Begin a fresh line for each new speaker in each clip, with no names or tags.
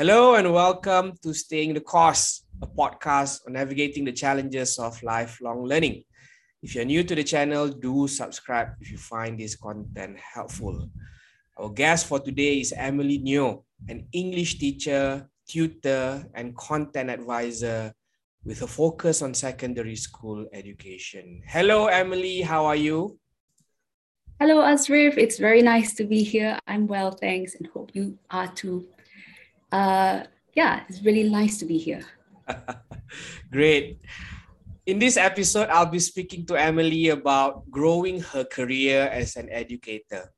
Hello and welcome to Staying the Course, a podcast on navigating the challenges of lifelong learning. If you're new to the channel, do subscribe if you find this content helpful. Our guest for today is Emily Neoh, an English teacher, tutor, and content advisor with a focus on secondary school education. Hello, Emily. How are you?
Hello, Asrif. It's very nice to be here. I'm well, thanks, and hope you are too. Uh, yeah, it's really nice to be here.
Great. In this episode, I'll be speaking to Emily about growing her career as an educator.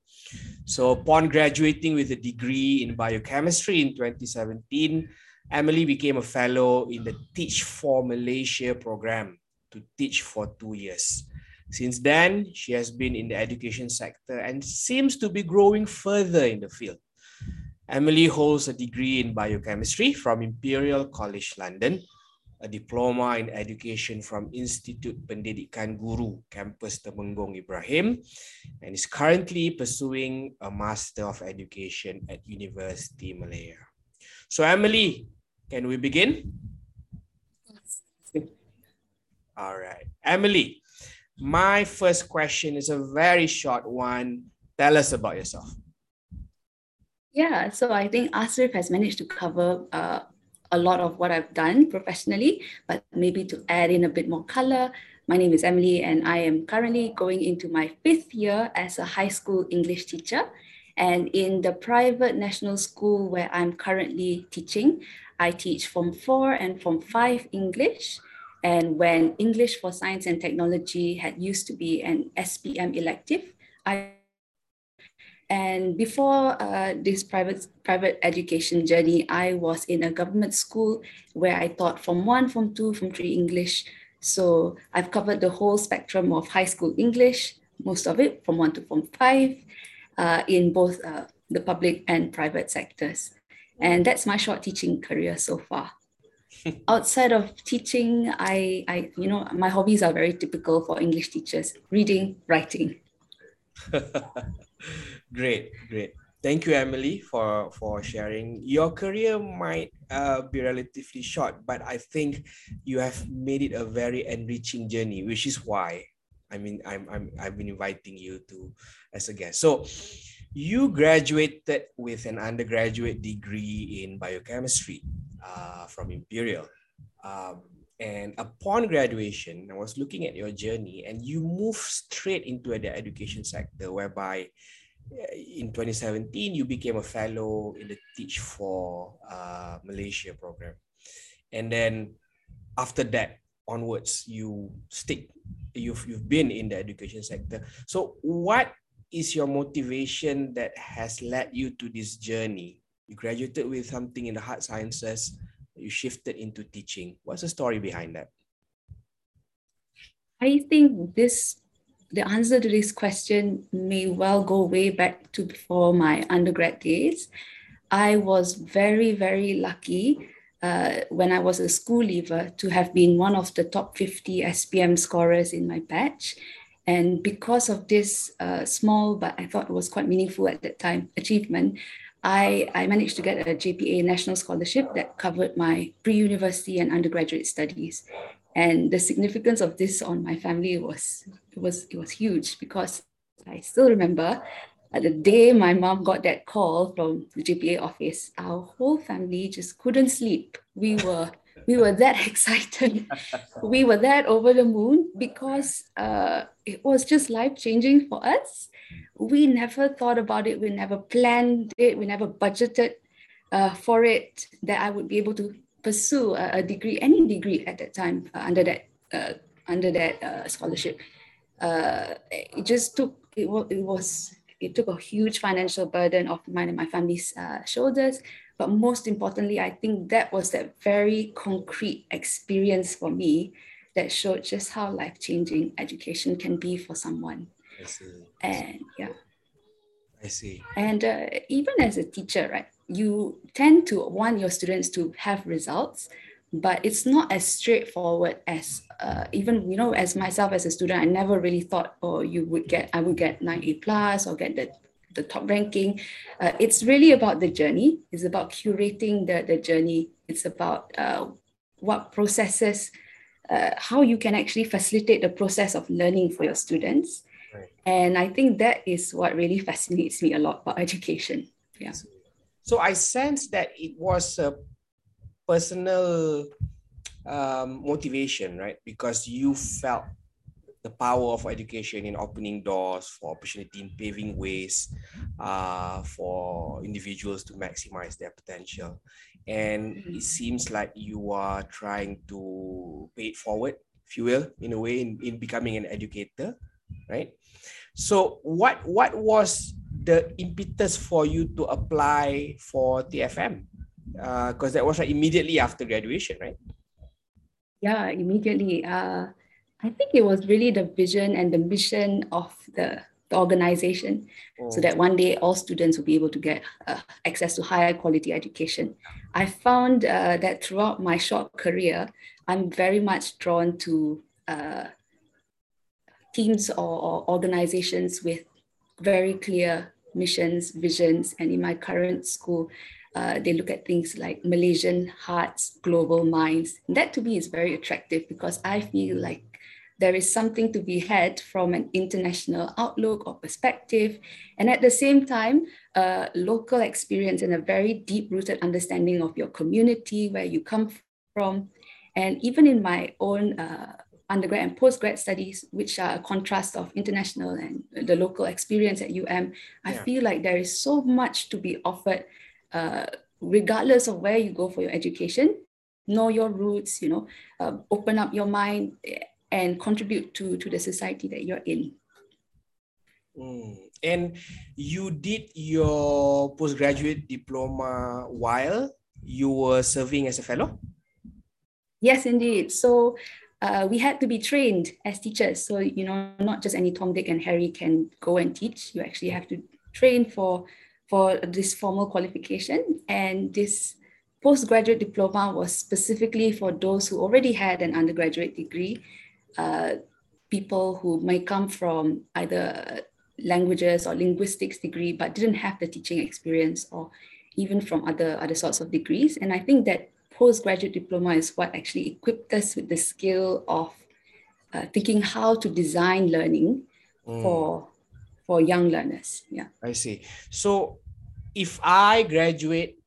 So, upon graduating with a degree in biochemistry in 2017, Emily became a fellow in the Teach for Malaysia program to teach for two years. Since then, she has been in the education sector and seems to be growing further in the field. Emily holds a degree in biochemistry from Imperial College London, a diploma in education from Institute Pendidikan Guru, campus Temenggung Ibrahim, and is currently pursuing a Master of Education at University Malaya. So, Emily, can we begin? All right. Emily, my first question is a very short one. Tell us about yourself.
Yeah, so I think Asrif has managed to cover uh, a lot of what I've done professionally, but maybe to add in a bit more color. My name is Emily, and I am currently going into my fifth year as a high school English teacher. And in the private national school where I'm currently teaching, I teach Form 4 and Form 5 English. And when English for Science and Technology had used to be an SPM elective, I and before uh, this private private education journey, I was in a government school where I taught from one, from two, from three English. So I've covered the whole spectrum of high school English, most of it from one to from five, uh, in both uh, the public and private sectors. And that's my short teaching career so far. Outside of teaching, I, I, you know, my hobbies are very typical for English teachers: reading, writing.
Great, great. Thank you, Emily, for for sharing. Your career might uh, be relatively short, but I think you have made it a very enriching journey, which is why I mean I'm I'm I've been inviting you to as a guest. So, you graduated with an undergraduate degree in biochemistry uh, from Imperial. Um, and upon graduation, I was looking at your journey, and you moved straight into the education sector, whereby in 2017, you became a fellow in the Teach for uh, Malaysia program. And then after that onwards, you stick, you've, you've been in the education sector. So what is your motivation that has led you to this journey? You graduated with something in the hard sciences, you shifted into teaching. What's the story behind that?
I think this the answer to this question may well go way back to before my undergrad days. I was very, very lucky uh, when I was a school leaver to have been one of the top 50 SPM scorers in my batch. And because of this uh, small, but I thought it was quite meaningful at that time, achievement, I, I managed to get a JPA national scholarship that covered my pre university and undergraduate studies and the significance of this on my family was was it was huge because I still remember the day my mom got that call from the JPA office, our whole family just couldn't sleep. We were we were that excited. we were that over the moon because uh, it was just life changing for us. We never thought about it. We never planned it. We never budgeted uh, for it that I would be able to pursue a, a degree, any degree at that time uh, under that uh, under that uh, scholarship. Uh, it just took it, it was it took a huge financial burden off mine and my family's uh, shoulders. But most importantly, I think that was that very concrete experience for me that showed just how life changing education can be for someone.
I see.
And yeah.
I see.
And uh, even as a teacher, right? you tend to want your students to have results but it's not as straightforward as uh, even you know as myself as a student i never really thought oh you would get i would get 9 a plus or get the the top ranking. Uh, it's really about the journey. It's about curating the, the journey. It's about uh, what processes, uh, how you can actually facilitate the process of learning for your students. Right. And I think that is what really fascinates me a lot about education. Yeah.
So I sense that it was a personal um, motivation, right? Because you felt the power of education in opening doors for opportunity in paving ways uh, for individuals to maximize their potential. And it mm-hmm. seems like you are trying to pay it forward, if you will, in a way, in, in becoming an educator, right? So what what was the impetus for you to apply for TFM? Because uh, that was like immediately after graduation, right?
Yeah, immediately. Uh, I think it was really the vision and the mission of the, the organization oh. so that one day all students will be able to get uh, access to higher quality education. I found uh, that throughout my short career, I'm very much drawn to uh, teams or, or organizations with very clear missions, visions, and in my current school, uh, they look at things like Malaysian hearts, global minds. And that to me is very attractive because I feel like there is something to be had from an international outlook or perspective. And at the same time, uh, local experience and a very deep rooted understanding of your community, where you come from. And even in my own uh, undergrad and postgrad studies, which are a contrast of international and the local experience at UM, I yeah. feel like there is so much to be offered, uh, regardless of where you go for your education. Know your roots, you know, uh, open up your mind and contribute to, to the society that you're in.
Mm. And you did your postgraduate diploma while you were serving as a fellow?
Yes, indeed. So uh, we had to be trained as teachers. So, you know, not just any Tom, Dick, and Harry can go and teach. You actually have to train for, for this formal qualification. And this postgraduate diploma was specifically for those who already had an undergraduate degree, uh, people who may come from either languages or linguistics degree, but didn't have the teaching experience or even from other, other sorts of degrees. And I think that postgraduate diploma is what actually equipped us with the skill of uh, thinking how to design learning mm. for for young learners. Yeah,
I see. So, if I graduate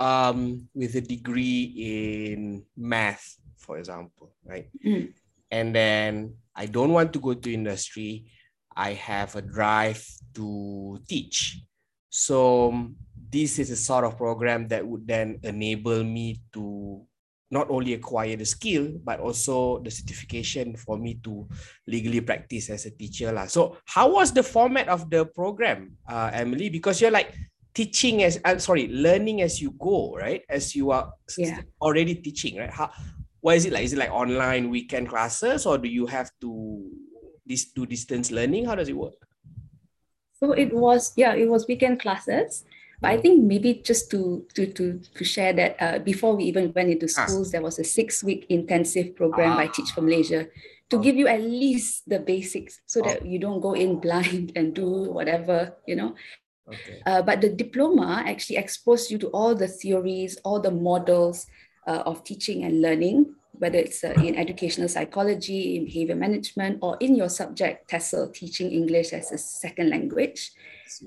um, with a degree in math, for example, right, mm. and then I don't want to go to industry, I have a drive to teach. So this is a sort of program that would then enable me to not only acquire the skill but also the certification for me to legally practice as a teacher lah. so how was the format of the program uh, emily? Because you're like teaching as uh, sorry learning as you go right? As you are yeah. already teaching right? How what is it like? Is it like online weekend classes or do you have to this do distance learning? How does it work?
So it was yeah it was weekend classes but I think maybe just to to to, to share that uh, before we even went into ah. schools, there was a six week intensive program by Teach for Malaysia to oh. give you at least the basics so that oh. you don't go in blind and do whatever you know. Okay. Uh, but the diploma actually exposed you to all the theories, all the models uh, of teaching and learning, whether it's uh, in educational psychology, in behavior management, or in your subject, TESOL, teaching English as a second language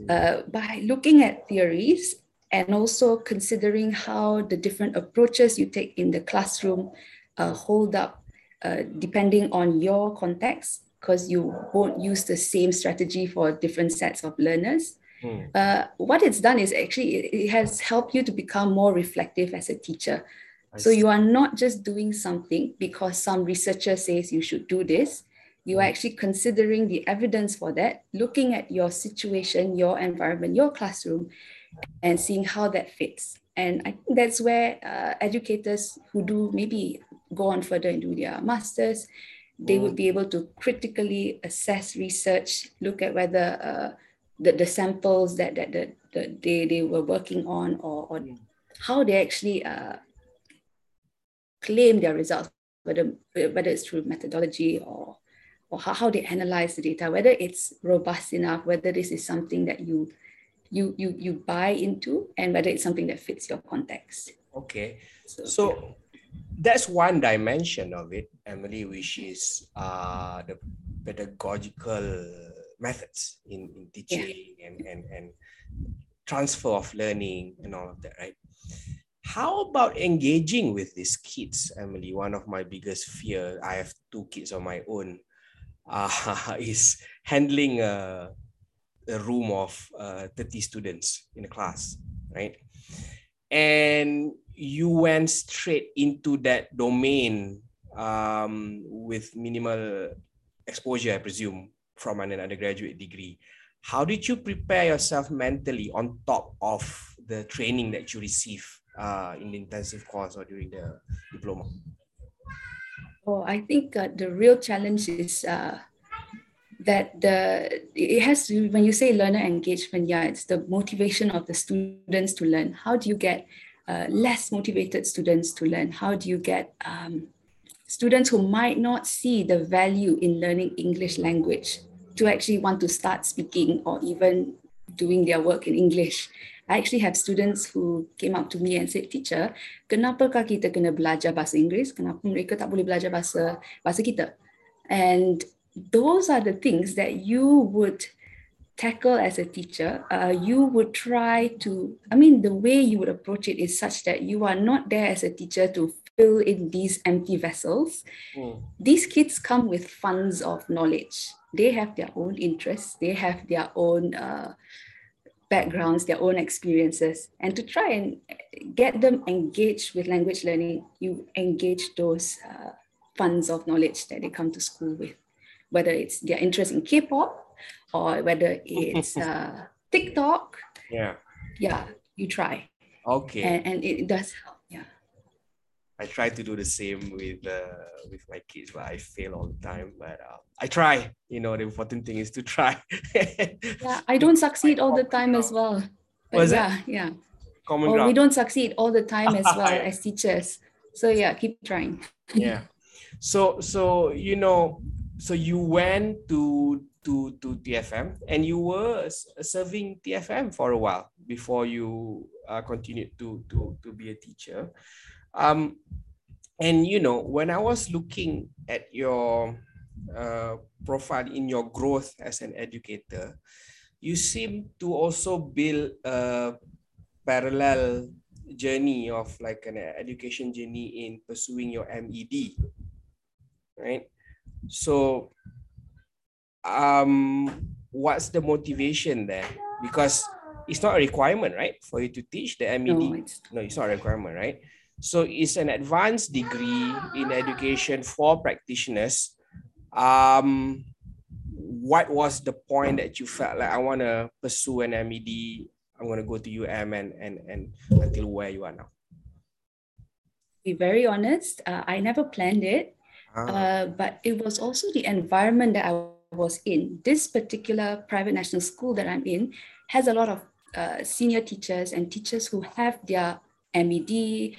uh, by looking at theories and also considering how the different approaches you take in the classroom uh, hold up uh, depending on your context, because you won't use the same strategy for different sets of learners. Mm. Uh, what it's done is actually it, it, has helped you to become more reflective as a teacher. I so see. you are not just doing something because some researcher says you should do this you are actually considering the evidence for that, looking at your situation, your environment, your classroom, and seeing how that fits. And I think that's where uh, educators who do maybe go on further and do their masters, they would be able to critically assess research, look at whether uh, the, the samples that, that, that, that they, they were working on or, or how they actually uh, claim their results, whether, whether it's through methodology or or how, how they analyze the data, whether it's robust enough, whether this is something that you you you you buy into, and whether it's something that fits your context.
Okay, so, so yeah. that's one dimension of it, Emily, which is uh, the pedagogical methods in, in teaching yeah. and, and and transfer of learning and all of that, right? How about engaging with these kids, Emily? One of my biggest fear, I have two kids of my own, uh, is handling a, a room of uh, 30 students in a class, right? And you went straight into that domain um, with minimal exposure, I presume, from an undergraduate degree. How did you prepare yourself mentally on top of the training that you receive uh, in the intensive course or during the diploma?
Oh, I think uh, the real challenge is uh, that the it has to when you say learner engagement, yeah, it's the motivation of the students to learn. How do you get uh, less motivated students to learn? How do you get um, students who might not see the value in learning English language to actually want to start speaking or even doing their work in English? I actually have students who came up to me and said, teacher, kenapakah kita kena belajar bahasa Inggeris? Kenapa mereka tak boleh belajar bahasa bahasa kita? And those are the things that you would tackle as a teacher. Uh, you would try to, I mean, the way you would approach it is such that you are not there as a teacher to fill in these empty vessels. Mm. These kids come with funds of knowledge. They have their own interests. They have their own uh, backgrounds, their own experiences, and to try and get them engaged with language learning, you engage those uh, funds of knowledge that they come to school with, whether it's their interest in K-pop or whether it's uh, TikTok.
Yeah.
Yeah, you try.
Okay.
And, and it does help.
I try to do the same with uh, with my kids, but I fail all the time. But uh, I try. You know, the important thing is to try.
yeah, I don't succeed all the time as well.
Was
yeah, yeah.
Common
or
ground.
we don't succeed all the time as well as teachers. So yeah, keep trying.
yeah. So so you know, so you went to to to TFM and you were serving TFM for a while before you uh, continued to to to be a teacher. Um, and you know, when I was looking at your uh, profile in your growth as an educator, you seem to also build a parallel journey of like an education journey in pursuing your MED, right? So, um, what's the motivation there? Because it's not a requirement, right, for you to teach the MED. No, it's, no, it's not a requirement, right? So it's an advanced degree in education for practitioners. Um, what was the point that you felt like I want to pursue an MED? I'm going to go to UM and, and, and until where you are now?
Be very honest, uh, I never planned it, ah. uh, but it was also the environment that I was in. This particular private national school that I'm in has a lot of uh, senior teachers and teachers who have their MED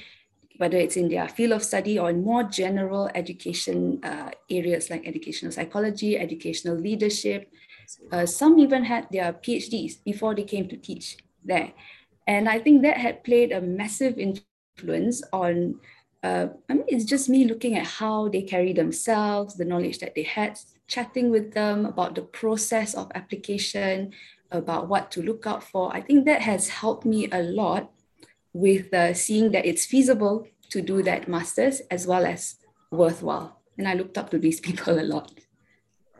whether it's in their field of study or in more general education uh, areas like educational psychology, educational leadership. Uh, some even had their PhDs before they came to teach there. And I think that had played a massive influence on, uh, I mean, it's just me looking at how they carry themselves, the knowledge that they had, chatting with them about the process of application, about what to look out for. I think that has helped me a lot with uh, seeing that it's feasible to do that master's as well as worthwhile. And I looked up to these people a lot.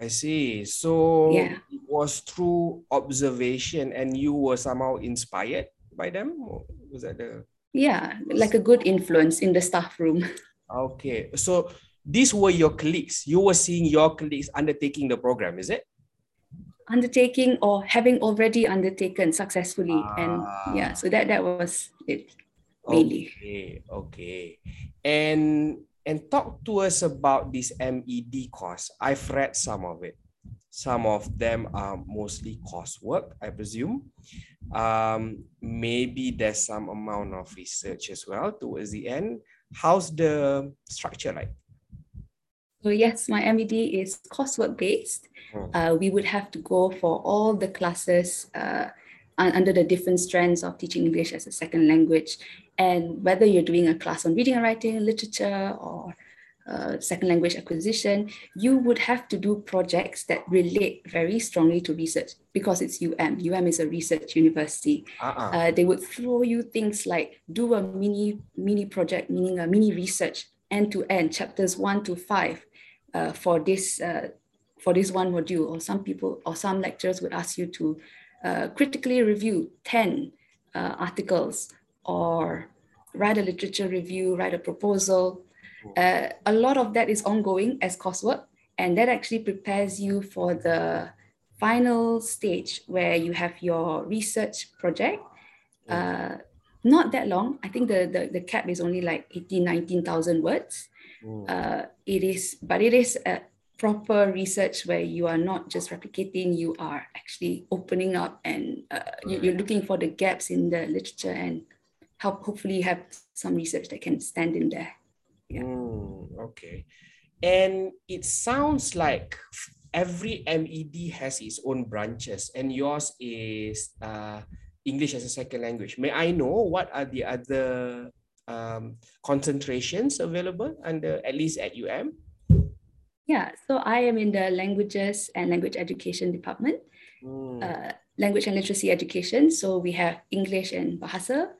I see. So yeah. it was through observation and you were somehow inspired by them? Or was that the
Yeah, like a good influence in the staff room.
Okay. So these were your colleagues. You were seeing your colleagues undertaking the program, is it?
Undertaking or having already undertaken successfully. Ah. and yeah so that that was it mainly.
Okay okay. And and talk to us about this med course. I've read some of it. Some of them are mostly coursework i presume. Um maybe there's some amount of research as well towards the end. How's the structure like
So yes, my MED is coursework based. Hmm. Uh, we would have to go for all the classes uh, under the different strands of teaching English as a second language. And whether you're doing a class on reading and writing, literature, or uh, second language acquisition, you would have to do projects that relate very strongly to research because it's UM. UM is a research university. Uh-uh. Uh, they would throw you things like do a mini mini project, meaning a mini research, end to end, chapters one to five, uh, for this uh, for this one module. Or some people or some lecturers would ask you to uh, critically review ten articles or write a literature review, write a proposal uh, a lot of that is ongoing as coursework, and that actually prepares you for the final stage where you have your research project. Uh, not that long. I think the, the, the cap is only like 18, 19,000 words. Uh, it is, but it is a proper research where you are not just replicating, you are actually opening up and uh, you, are looking for the gaps in the literature and help hopefully have some research that can stand in there.
Yeah. Mm, okay. And it sounds like every MED has its own branches, and yours is uh, English as a second language. May I know what are the other um, concentrations available under at least at UM?
Yeah, so I am in the languages and language education department, mm. uh, language and literacy education. So we have English and Bahasa,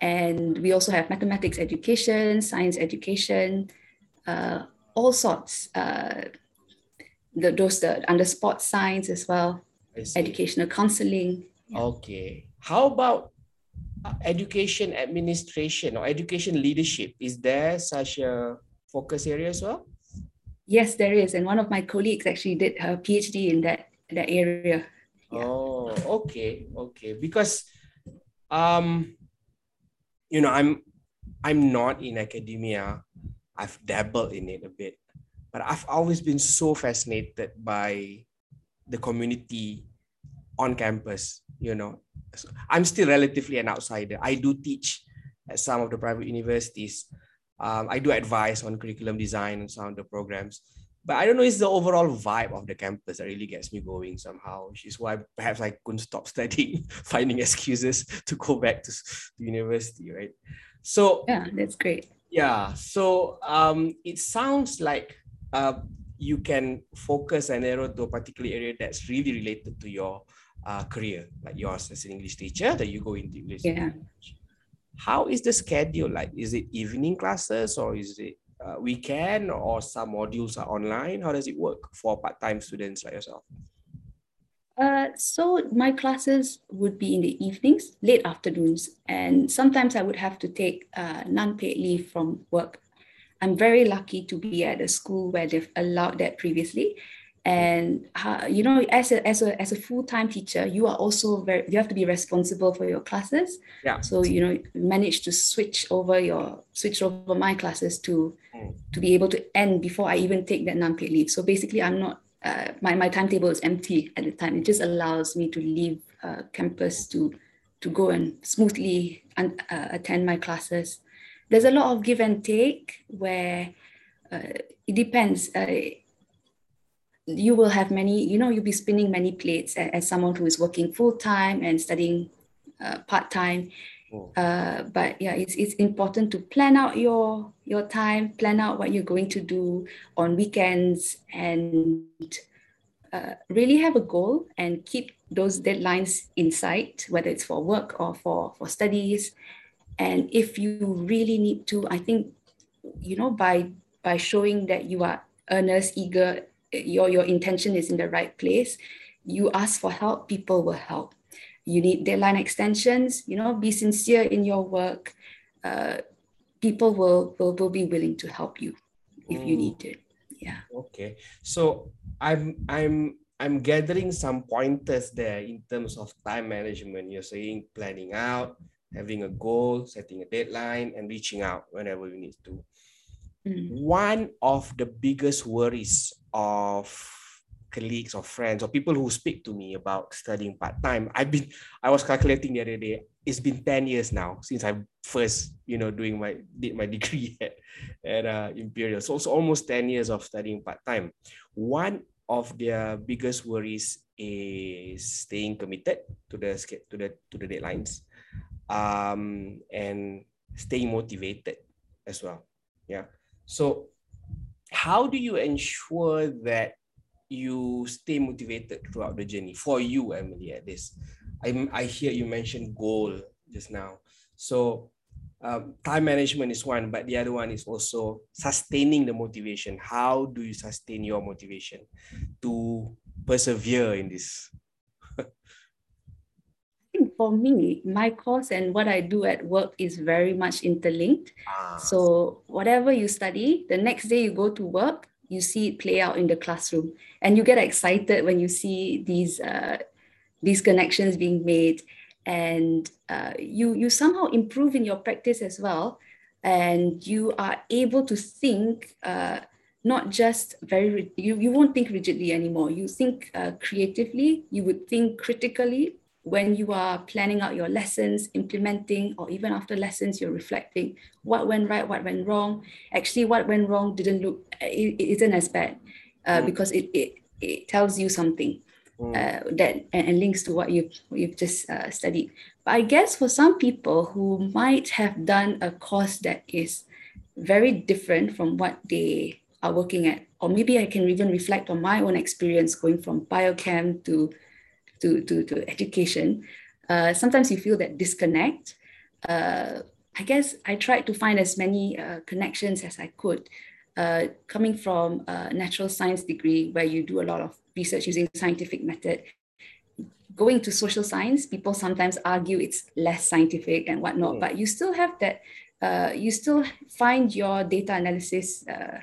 and we also have mathematics education, science education, uh, all sorts. Uh, the, those the under sports science as well, educational counseling.
Yeah. Okay. How about education administration or education leadership? Is there such a focus area as well?
Yes, there is. And one of my colleagues actually did her PhD in that, that area.
Yeah. Oh, okay. Okay. Because um you know i'm i'm not in academia i've dabbled in it a bit but i've always been so fascinated by the community on campus you know i'm still relatively an outsider i do teach at some of the private universities um, i do advise on curriculum design and some of the programs but I don't know, it's the overall vibe of the campus that really gets me going somehow, which is why perhaps I couldn't stop studying, finding excuses to go back to, university, right? So
yeah, that's great.
Yeah, so um, it sounds like uh, you can focus and narrow to a particular area that's really related to your uh, career, like yours as an English teacher, that you go into English.
Yeah.
How is the schedule like? Is it evening classes or is it uh, weekend or some modules are online? How does it work for part-time students like yourself?
Uh, so my classes would be in the evenings, late afternoons, and sometimes I would have to take uh, non-paid leave from work. I'm very lucky to be at a school where they've allowed that previously, and uh, you know as a as a as a full-time teacher you are also very you have to be responsible for your classes.
Yeah.
So you know manage to switch over your switch over my classes to mm. to be able to end before i even take that non-paid leave. So basically i'm not uh, my, my timetable is empty at the time. It just allows me to leave uh, campus to to go and smoothly un- uh, attend my classes. There's a lot of give and take where uh, it depends. Uh, you will have many, you know, you'll be spinning many plates as, someone who is working full time and studying uh, part time. Oh. Uh, but yeah, it's it's important to plan out your your time, plan out what you're going to do on weekends, and uh, really have a goal and keep those deadlines in sight, whether it's for work or for for studies. And if you really need to, I think, you know, by by showing that you are earnest, eager, your your intention is in the right place. You ask for help people will help. You need deadline extensions you know be sincere in your work. Uh, people will, will will be willing to help you if mm. you need it. Yeah.
Okay. So i'm i'm i'm gathering some pointers there in terms of time management. You're saying planning out having a goal setting a deadline and reaching out whenever you need to mm. one of the biggest worries of colleagues or friends or people who speak to me about studying part-time, I've been, I was calculating the other day, it's been 10 years now since I first, you know, doing my, did my degree at, at uh, Imperial. So it's almost 10 years of studying part-time. One of their biggest worries is staying committed to the to the to the deadlines um, and staying motivated as well yeah so how do you ensure that you stay motivated throughout the journey for you emily at this i i hear you mention goal just now so um, time management is one, but the other one is also sustaining the motivation. How do you sustain your motivation to persevere in this?
For me, my course and what I do at work is very much interlinked. Ah. So whatever you study, the next day you go to work, you see it play out in the classroom, and you get excited when you see these uh, these connections being made. And uh, you you somehow improve in your practice as well. And you are able to think uh, not just very you, you won't think rigidly anymore. You think uh, creatively. You would think critically when you are planning out your lessons implementing or even after lessons you're reflecting what went right what went wrong actually what went wrong didn't look it, it isn't as bad uh, mm. because it, it it tells you something mm. uh, that and, and, links to what you've, you've just uh, studied. But I guess for some people who might have done a course that is very different from what they are working at, or maybe I can even reflect on my own experience going from biochem to, to, to, to education. Uh, sometimes you feel that disconnect. Uh, I guess I tried to find as many uh, connections as I could. Uh, coming from a natural science degree where you do a lot of research using scientific method. Going to social science, people sometimes argue it's less scientific and whatnot, mm. but you still have that, uh, you still find your data analysis, uh,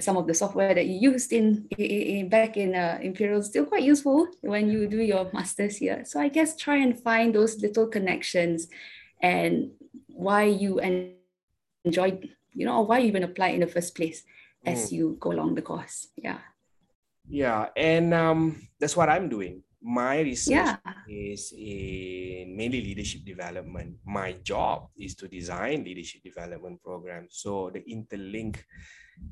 some of the software that you used in, in, back in uh, Imperial still quite useful when you do your master's here. So I guess try and find those little connections and why you enjoy, you know, or why you even apply in the first place as mm. you go along the course. Yeah.
Yeah, and um, that's what I'm doing. My research yeah. is in mainly leadership development. My job is to design leadership development programs. So the interlink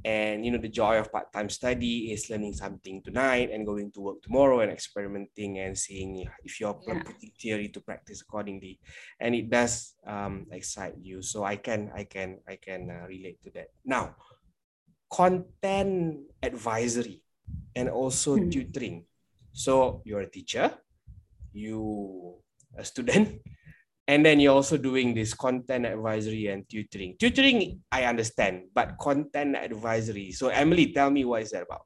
and you know the joy of part-time study is learning something tonight and going to work tomorrow and experimenting and seeing if you're yeah. putting theory to practice accordingly and it does um, excite you so i can i can i can uh, relate to that now content advisory and also hmm. tutoring. So you're a teacher, you a student, and then you're also doing this content advisory and tutoring. Tutoring, I understand, but content advisory. So Emily, tell me what is that about?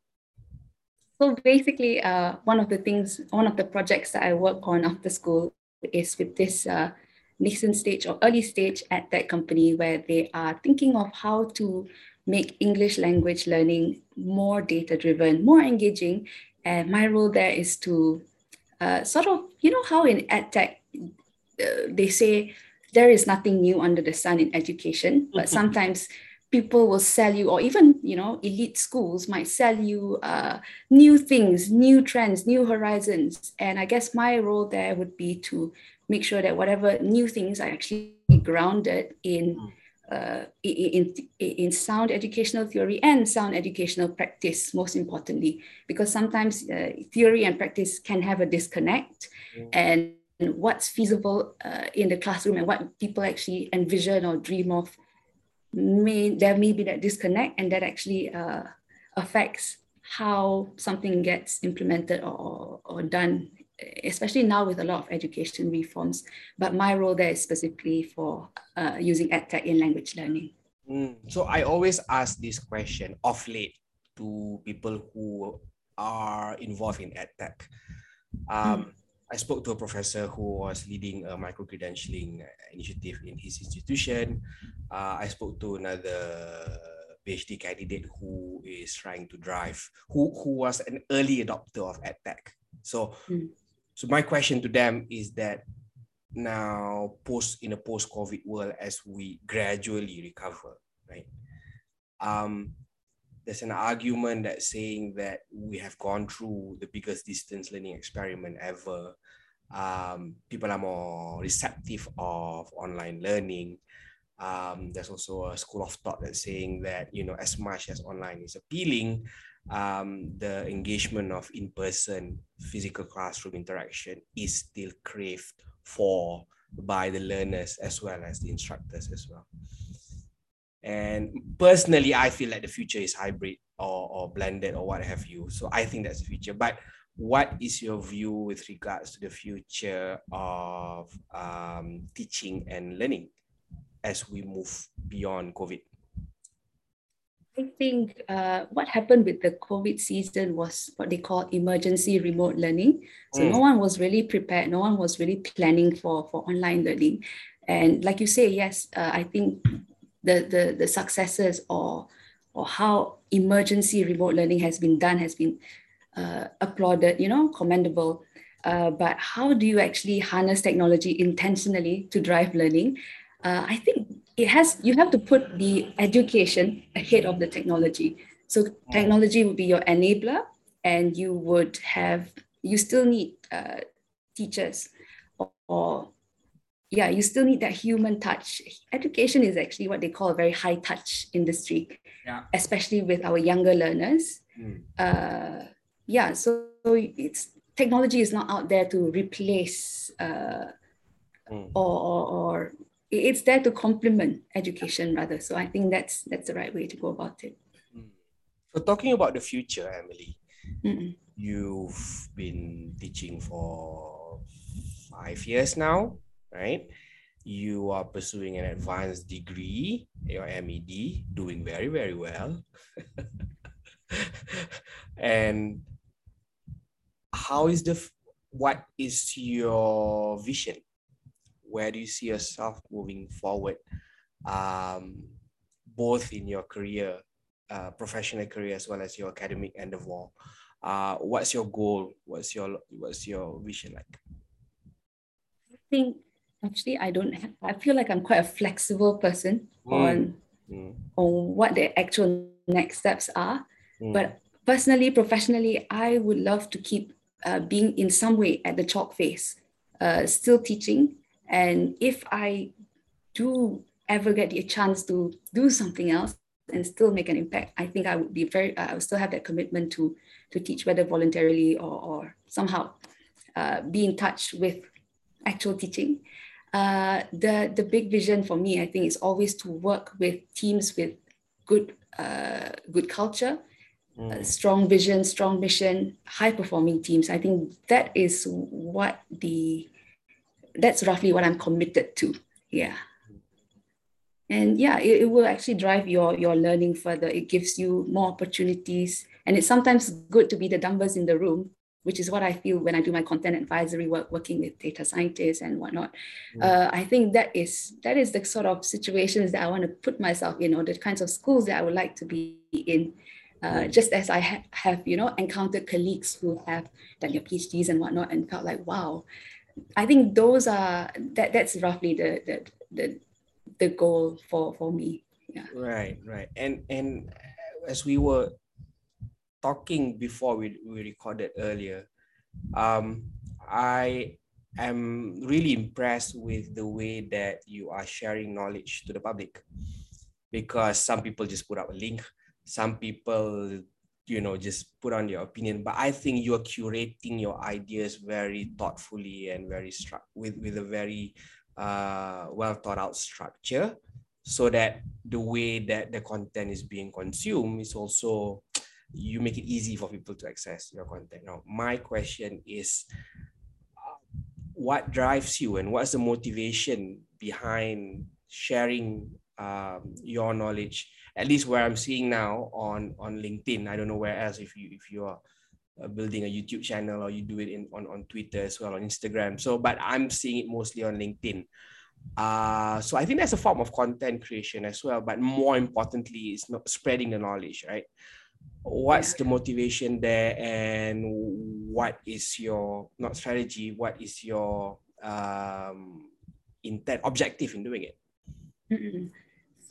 So basically, uh, one of the things, one of the projects that I work on after school is with this uh, nascent stage or early stage at that company where they are thinking of how to make English language learning more data driven, more engaging. And my role there is to uh, sort of, you know, how in EdTech uh, they say there is nothing new under the sun in education, but mm-hmm. sometimes people will sell you, or even, you know, elite schools might sell you uh, new things, new trends, new horizons. And I guess my role there would be to make sure that whatever new things are actually grounded in. Mm uh, in, in sound educational theory and sound educational practice, most importantly, because sometimes uh, theory and practice can have a disconnect. Mm. And what's feasible uh, in the classroom and what people actually envision or dream of, may there may be that disconnect, and that actually uh, affects how something gets implemented or, or done especially now with a lot of education reforms. But my role there is specifically for uh, using EdTech in language learning.
Mm. So I always ask this question of late to people who are involved in EdTech. Um, mm. I spoke to a professor who was leading a micro credentialing initiative in his institution. Uh, I spoke to another PhD candidate who is trying to drive, who, who was an early adopter of EdTech. So mm. So my question to them is that now post in a post-COVID world as we gradually recover, right? Um, there's an argument that saying that we have gone through the biggest distance learning experiment ever. Um, people are more receptive of online learning. Um, there's also a school of thought that's saying that you know as much as online is appealing, um, the engagement of in-person physical classroom interaction is still craved for by the learners as well as the instructors as well. And personally, I feel like the future is hybrid or, or blended or what have you. So I think that's the future. But what is your view with regards to the future of um, teaching and learning as we move beyond COVID?
I think uh, what happened with the COVID season was what they call emergency remote learning. So mm. no one was really prepared. No one was really planning for, for online learning. And like you say, yes, uh, I think the, the, the successes or, or how emergency remote learning has been done has been uh, applauded, you know, commendable. Uh, but how do you actually harness technology intentionally to drive learning? Uh, I think it has you have to put the education ahead of the technology so technology would be your enabler and you would have you still need uh, teachers or, or, yeah you still need that human touch education is actually what they call a very high touch industry yeah. especially with our younger learners mm. uh, yeah so it's technology is not out there to replace uh, mm. or, or, or it's there to complement education rather. So I think that's that's the right way to go about it. Hmm.
So talking about the future, Emily, Mm-mm. you've been teaching for five years now, right? You are pursuing an advanced degree, your MED, doing very, very well. and how is the what is your vision where do you see yourself moving forward, um, both in your career, uh, professional career, as well as your academic endeavor? Uh, what's your goal? What's your what's your vision like?
I think actually I don't have, I feel like I'm quite a flexible person mm. on mm. on what the actual next steps are. Mm. But personally, professionally, I would love to keep uh, being in some way at the chalk face, uh, still teaching, and if I do ever get the chance to do something else and still make an impact, I think I would be very, I would still have that commitment to, to teach, whether voluntarily or, or somehow uh, be in touch with actual teaching. Uh, the, the big vision for me, I think, is always to work with teams with good, uh, good culture, Mm. strong vision, strong mission, high performing teams. I think that is what the that's roughly what I'm committed to. Yeah. And yeah, it, it will actually drive your, your learning further. It gives you more opportunities. And it's sometimes good to be the numbers in the room, which is what I feel when I do my content advisory work, working with data scientists and whatnot. Mm. Uh, I think that is that is the sort of situations that I want to put myself in, or the kinds of schools that I would like to be in. Uh, just as I ha- have, you know, encountered colleagues who have done their PhDs and whatnot, and felt like, wow, I think those are that that's roughly the the the, the goal for for me. Yeah.
Right, right. And and as we were talking before we, we recorded earlier, um, I am really impressed with the way that you are sharing knowledge to the public because some people just put up a link some people you know just put on your opinion but i think you're curating your ideas very thoughtfully and very struck with with a very uh, well thought out structure so that the way that the content is being consumed is also you make it easy for people to access your content. Now my question is uh, what drives you and what's the motivation behind sharing um, your knowledge at least where I'm seeing now on on LinkedIn. I don't know where else if you if you are uh, building a YouTube channel or you do it in on, on Twitter as well on Instagram. So, but I'm seeing it mostly on LinkedIn. Uh, so I think that's a form of content creation as well. But more importantly, it's not spreading the knowledge, right? What's the motivation there, and what is your not strategy? What is your um, intent objective in doing it?
Mm-mm.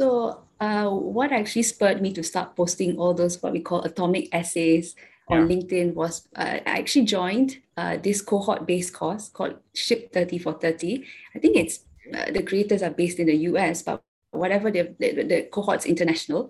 So, uh, what actually spurred me to start posting all those what we call atomic essays on. LinkedIn was uh, I actually joined uh, this cohort-based course called Ship 30 for 30. I think it's uh, the creators are based in the US, but whatever the, the, the cohort's international,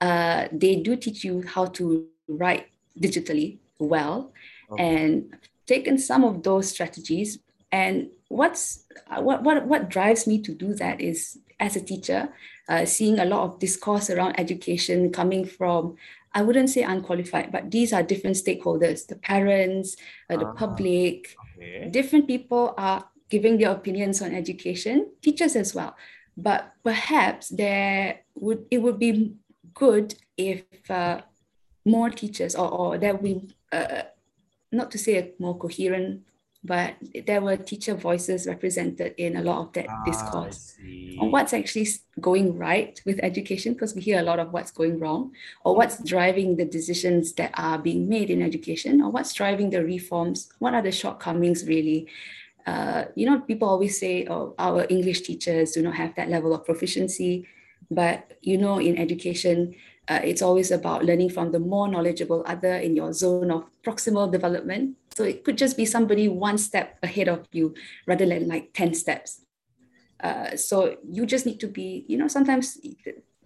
uh, they do teach you how to write digitally well okay. and taken some of those strategies and what's uh, what, what what drives me to do that is as a teacher uh, seeing a lot of discourse around education coming from i wouldn't say unqualified but these are different stakeholders the parents uh, the uh, public okay. different people are giving their opinions on education teachers as well but perhaps there would it would be good if uh, more teachers or, or there be uh, not to say a more coherent but there were teacher voices represented in a lot of that ah, discourse. On what's actually going right with education because we hear a lot of what's going wrong or what's driving the decisions that are being made in education or what's driving the reforms what are the shortcomings really? Uh, you know people always say oh our english teachers do not have that level of proficiency but you know in education uh, it's always about learning from the more knowledgeable other in your zone of proximal development. So it could just be somebody one step ahead of you rather than like 10 steps. Uh, so you just need to be, you know, sometimes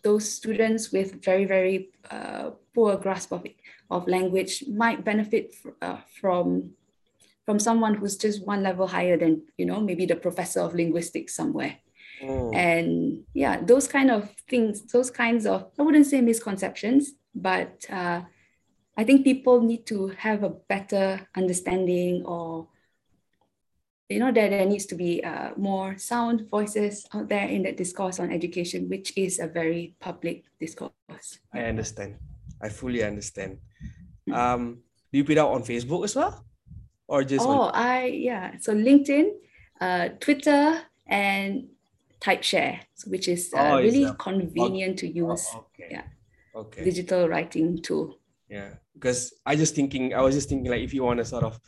those students with very, very uh, poor grasp of, of language might benefit uh, from, from someone who's just one level higher than, you know, maybe the professor of linguistics somewhere. Mm. And yeah, those kind of things, those kinds of, I wouldn't say misconceptions, but uh, I think people need to have a better understanding or, you know, that there needs to be uh, more sound voices out there in that discourse on education, which is a very public discourse.
I understand. I fully understand. Um, do you put out on Facebook as well? Or just
Oh, on- I yeah. So LinkedIn, uh, Twitter, and TypeShare, which is uh, oh, really convenient to oh, use. Oh, okay. Yeah. Okay. Digital writing tool.
Yeah, because I just thinking, I was just thinking like if you want to sort of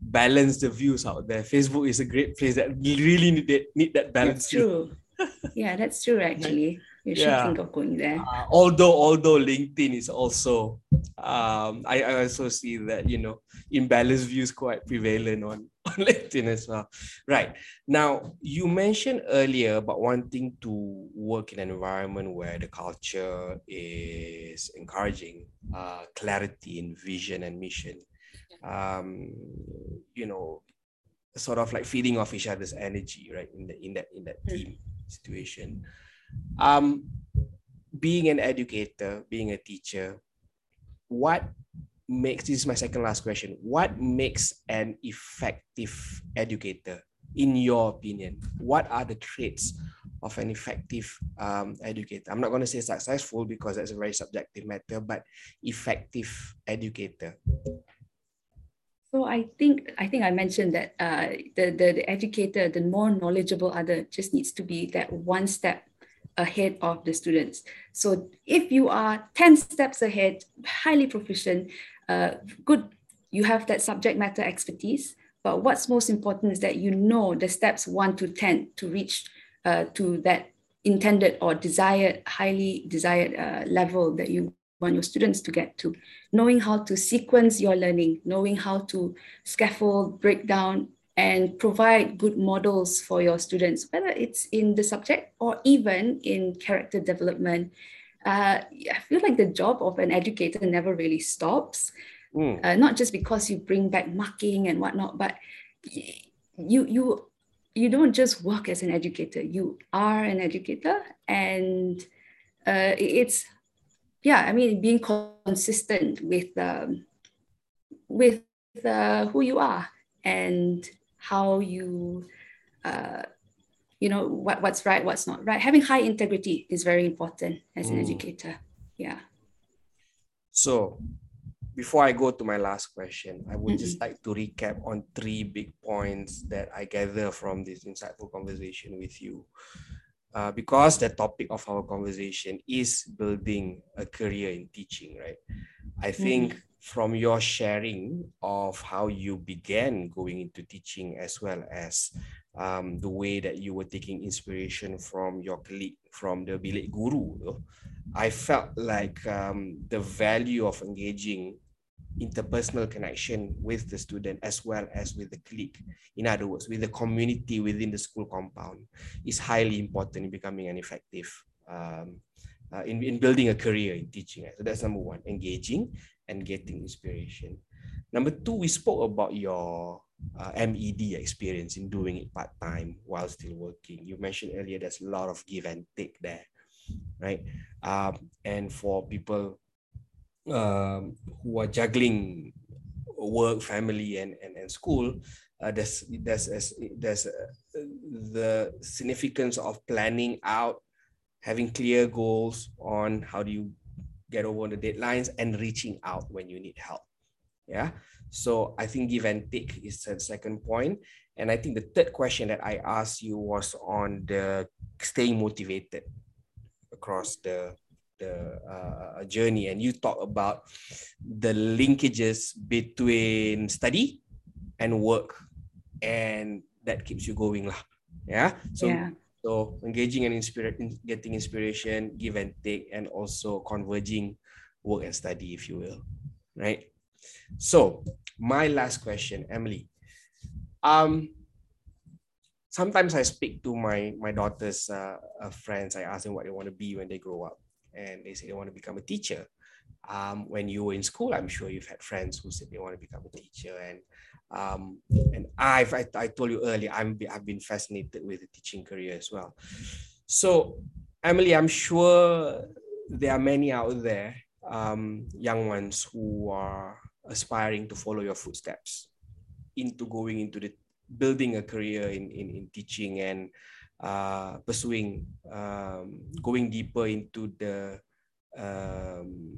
balance the views out there, Facebook is a great place that really need that, need that balance.
That's true. yeah, that's true actually. You should yeah. think of going there. Uh,
although although LinkedIn is also um I, I also see that you know imbalanced views quite prevalent on on LinkedIn as well. Right. Now, you mentioned earlier about wanting to work in an environment where the culture is encouraging uh, clarity in vision and mission. Um, you know, sort of like feeding off each other's energy, right? In the in that in that hmm. team situation. Um, being an educator, being a teacher, what makes this is my second last question. What makes an effective educator in your opinion? What are the traits of an effective um, educator? I'm not going to say successful because that's a very subjective matter but effective educator.
So I think I think I mentioned that uh, the, the the educator, the more knowledgeable other, just needs to be that one step ahead of the students. So if you are 10 steps ahead, highly proficient, uh, good, you have that subject matter expertise. But what's most important is that you know the steps one to 10 to reach uh, to that intended or desired, highly desired uh, level that you want your students to get to. Knowing how to sequence your learning, knowing how to scaffold, break down, and provide good models for your students, whether it's in the subject or even in character development uh, I feel like the job of an educator never really stops. Mm. Uh, not just because you bring back marking and whatnot, but you you you don't just work as an educator. You are an educator, and uh, it's yeah. I mean, being consistent with um, with uh, who you are and how you uh, you know what, what's right what's not right. Having high integrity is very important as an mm. educator. Yeah.
So before i go to my last question i would mm-hmm. just like to recap on three big points that i gather from this insightful conversation with you. Uh, because the topic of our conversation is building a career in teaching right? I think mm-hmm. from your sharing of how you began going into teaching as well as um, the way that you were taking inspiration from your colleague from the bilik guru. I felt like um, the value of engaging interpersonal connection with the student as well as with the clique, In other words, with the community within the school compound is highly important in becoming an effective um, uh, in, in building a career in teaching. So that's number one, engaging and getting inspiration. Number two, we spoke about your uh, MED experience in doing it part time while still working. You mentioned earlier there's a lot of give and take there, right? Um, and for people um, who are juggling work, family, and and, and school, uh, there's there's there's uh, the significance of planning out, having clear goals on how do you get over the deadlines and reaching out when you need help. Yeah. So I think give and take is the second point. And I think the third question that I asked you was on the staying motivated across the the uh, journey. And you talk about the linkages between study and work, and that keeps you going lah. Yeah. So yeah. so engaging and inspiring, getting inspiration, give and take, and also converging work and study, if you will, right? So my last question, Emily. Um, sometimes I speak to my my daughter's uh, uh, friends. I ask them what they want to be when they grow up, and they say they want to become a teacher. Um, when you were in school, I'm sure you've had friends who said they want to become a teacher, and um, and I've I, I told you earlier I'm I've been fascinated with the teaching career as well. So, Emily, I'm sure there are many out there, um, young ones who are aspiring to follow your footsteps into going into the building a career in, in, in teaching and uh, pursuing um, going deeper into the um,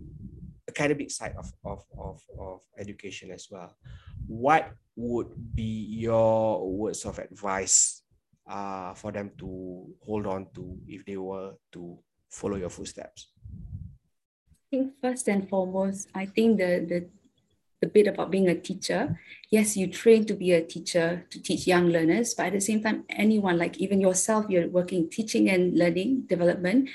academic side of, of, of, of education as well. What would be your words of advice uh, for them to hold on to if they were to follow your footsteps?
I think first and foremost, I think the, the the bit about being a teacher. Yes, you train to be a teacher to teach young learners, but at the same time, anyone, like even yourself, you're working teaching and learning development.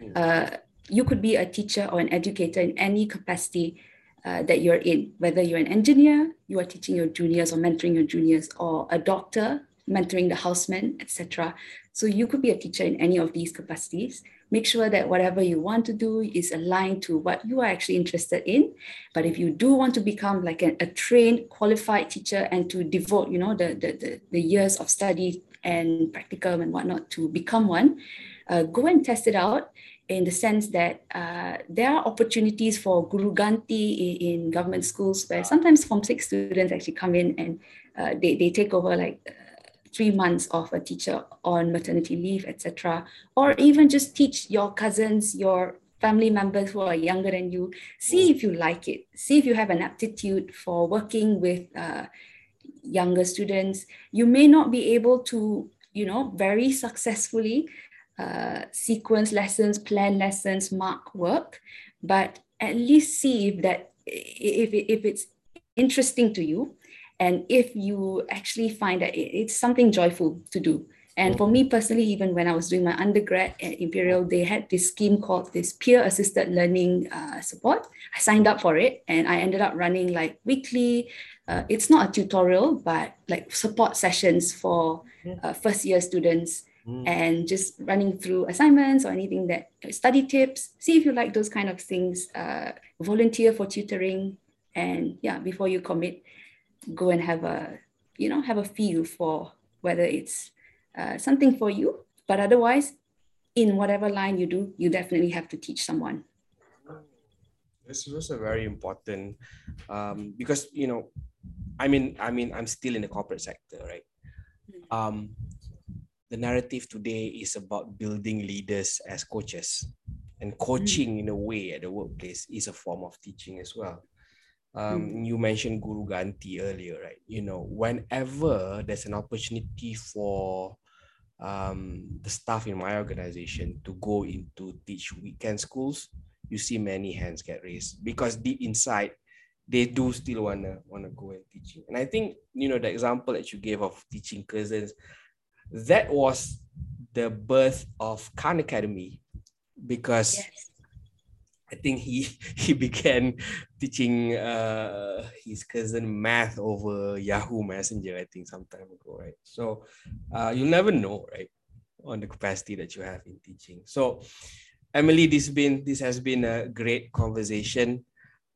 Hmm. Uh, you could be a teacher or an educator in any capacity uh, that you're in, whether you're an engineer, you are teaching your juniors or mentoring your juniors, or a doctor, mentoring the housemen, etc. So you could be a teacher in any of these capacities make sure that whatever you want to do is aligned to what you are actually interested in. But if you do want to become like a, a trained qualified teacher and to devote you know the, the, the, the years of study and practicum and whatnot to become one uh, go and test it out in the sense that uh, there are opportunities for guru ganti in, in, government schools where sometimes form six students actually come in and uh, they, they take over like three months of a teacher on maternity leave, etc. Or even just teach your cousins, your family members who are younger than you. See if you like it. See if you have an aptitude for working with uh, younger students. You may not be able to, you know, very successfully uh, sequence lessons, plan lessons, mark work, but at least see if that if, if it's interesting to you and if you actually find that it's something joyful to do. And for me personally even when i was doing my undergrad at imperial they had this scheme called this peer assisted learning uh, support. I signed up for it and i ended up running like weekly uh, it's not a tutorial but like support sessions for uh, first year students mm. and just running through assignments or anything that study tips see if you like those kind of things uh, volunteer for tutoring and yeah before you commit go and have a you know have a feel for whether it's uh, something for you. But otherwise in whatever line you do you definitely have to teach someone.
This is also very important um, because you know i mean i mean i'm still in the corporate sector right? Hmm. um, the narrative today is about building leaders as coaches. And coaching mm. in a way at the workplace is a form of teaching as well um, mm. you mentioned Guru Ganti earlier, right? You know, whenever there's an opportunity for um, the staff in my organization to go into teach weekend schools, you see many hands get raised because deep inside, they do still wanna wanna go and teaching. And I think you know the example that you gave of teaching cousins, that was the birth of Khan Academy, because yes. I think he he began teaching uh, his cousin math over Yahoo Messenger. I think some time ago, right? So uh, you'll never know, right, on the capacity that you have in teaching. So Emily, this been this has been a great conversation.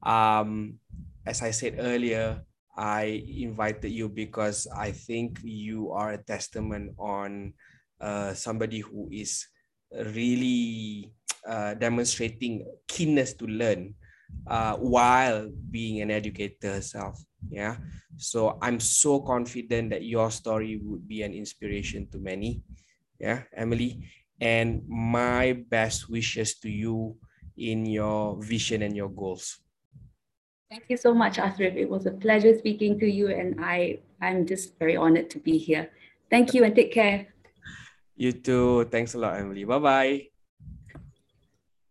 Um, as I said earlier, I invited you because I think you are a testament on uh, somebody who is really uh, demonstrating keenness to learn uh, while being an educator herself. Yeah. So I'm so confident that your story would be an inspiration to many. Yeah, Emily. And my best wishes to you in your vision and your goals.
Thank you so much, Asrif. It was a pleasure speaking to you, and I, I'm just very honored to be here. Thank you and take care.
You too. Thanks a lot, Emily. Bye bye.